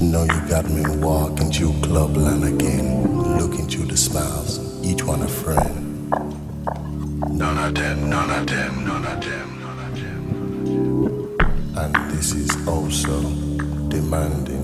Know you got me walking through clubland again, looking through the smiles, each one a friend. None of them, none of them, none of them, none of them. And this is also demanding.